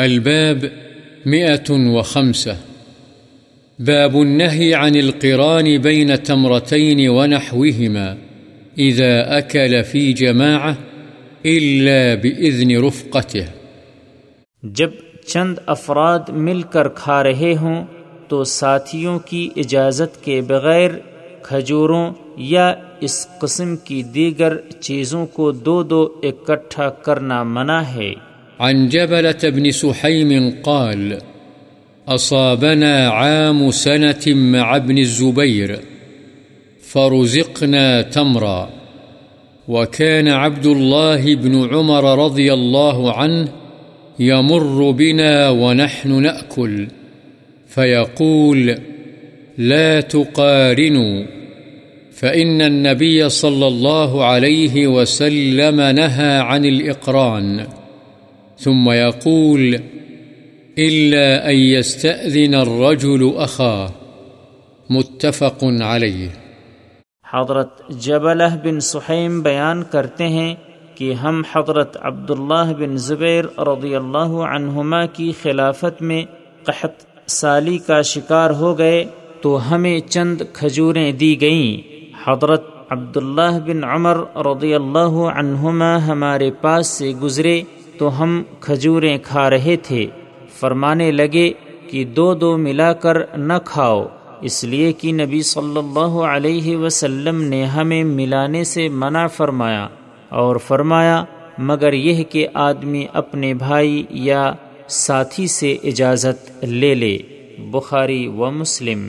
الباب مئة وخمسة. باب النهي عن القران بين تمرتين ونحوهما. إذا أكل في جماعة إلا بإذن رفقته. جب چند افراد مل کر کھا رہے ہوں، تو ساتھیوں کی اجازت کے بغیر کھجوروں یا اس قسم کی دیگر چیزوں کو دو دو اکٹھا کرنا منع ہے۔ عن جبلة بن سحيم قال، أصابنا عام سنة مع ابن الزبير، فرزقنا تمرا. وكان عبد الله بن عمر رضي الله عنه يمر بنا ونحن نأكل، فيقول، لا تقارنوا، فإن النبي صلى الله عليه وسلم نهى عن الإقران. ثم يقول، إلا أن يستأذن الرجل أخاه. متفق عليه. حضرت جبلہ بن سحیم بیان کرتے ہیں کہ ہم حضرت عبداللہ بن زبیر رضی اللہ عنہما کی خلافت میں قحط سالی کا شکار ہو گئے تو ہمیں چند کھجوریں دی گئیں۔ حضرت عبداللہ بن عمر رضی اللہ عنہما ہمارے پاس سے گزرے۔ تو ہم کھجوریں کھا رہے تھے۔ فرمانے لگے کہ دو دو ملا کر نہ کھاؤ۔ اس لیے کہ نبی صلی اللہ علیہ وسلم نے ہمیں ملانے سے منع فرمایا اور فرمایا، مگر یہ کہ آدمی اپنے بھائی یا ساتھی سے اجازت لے لے۔ بخاری و مسلم۔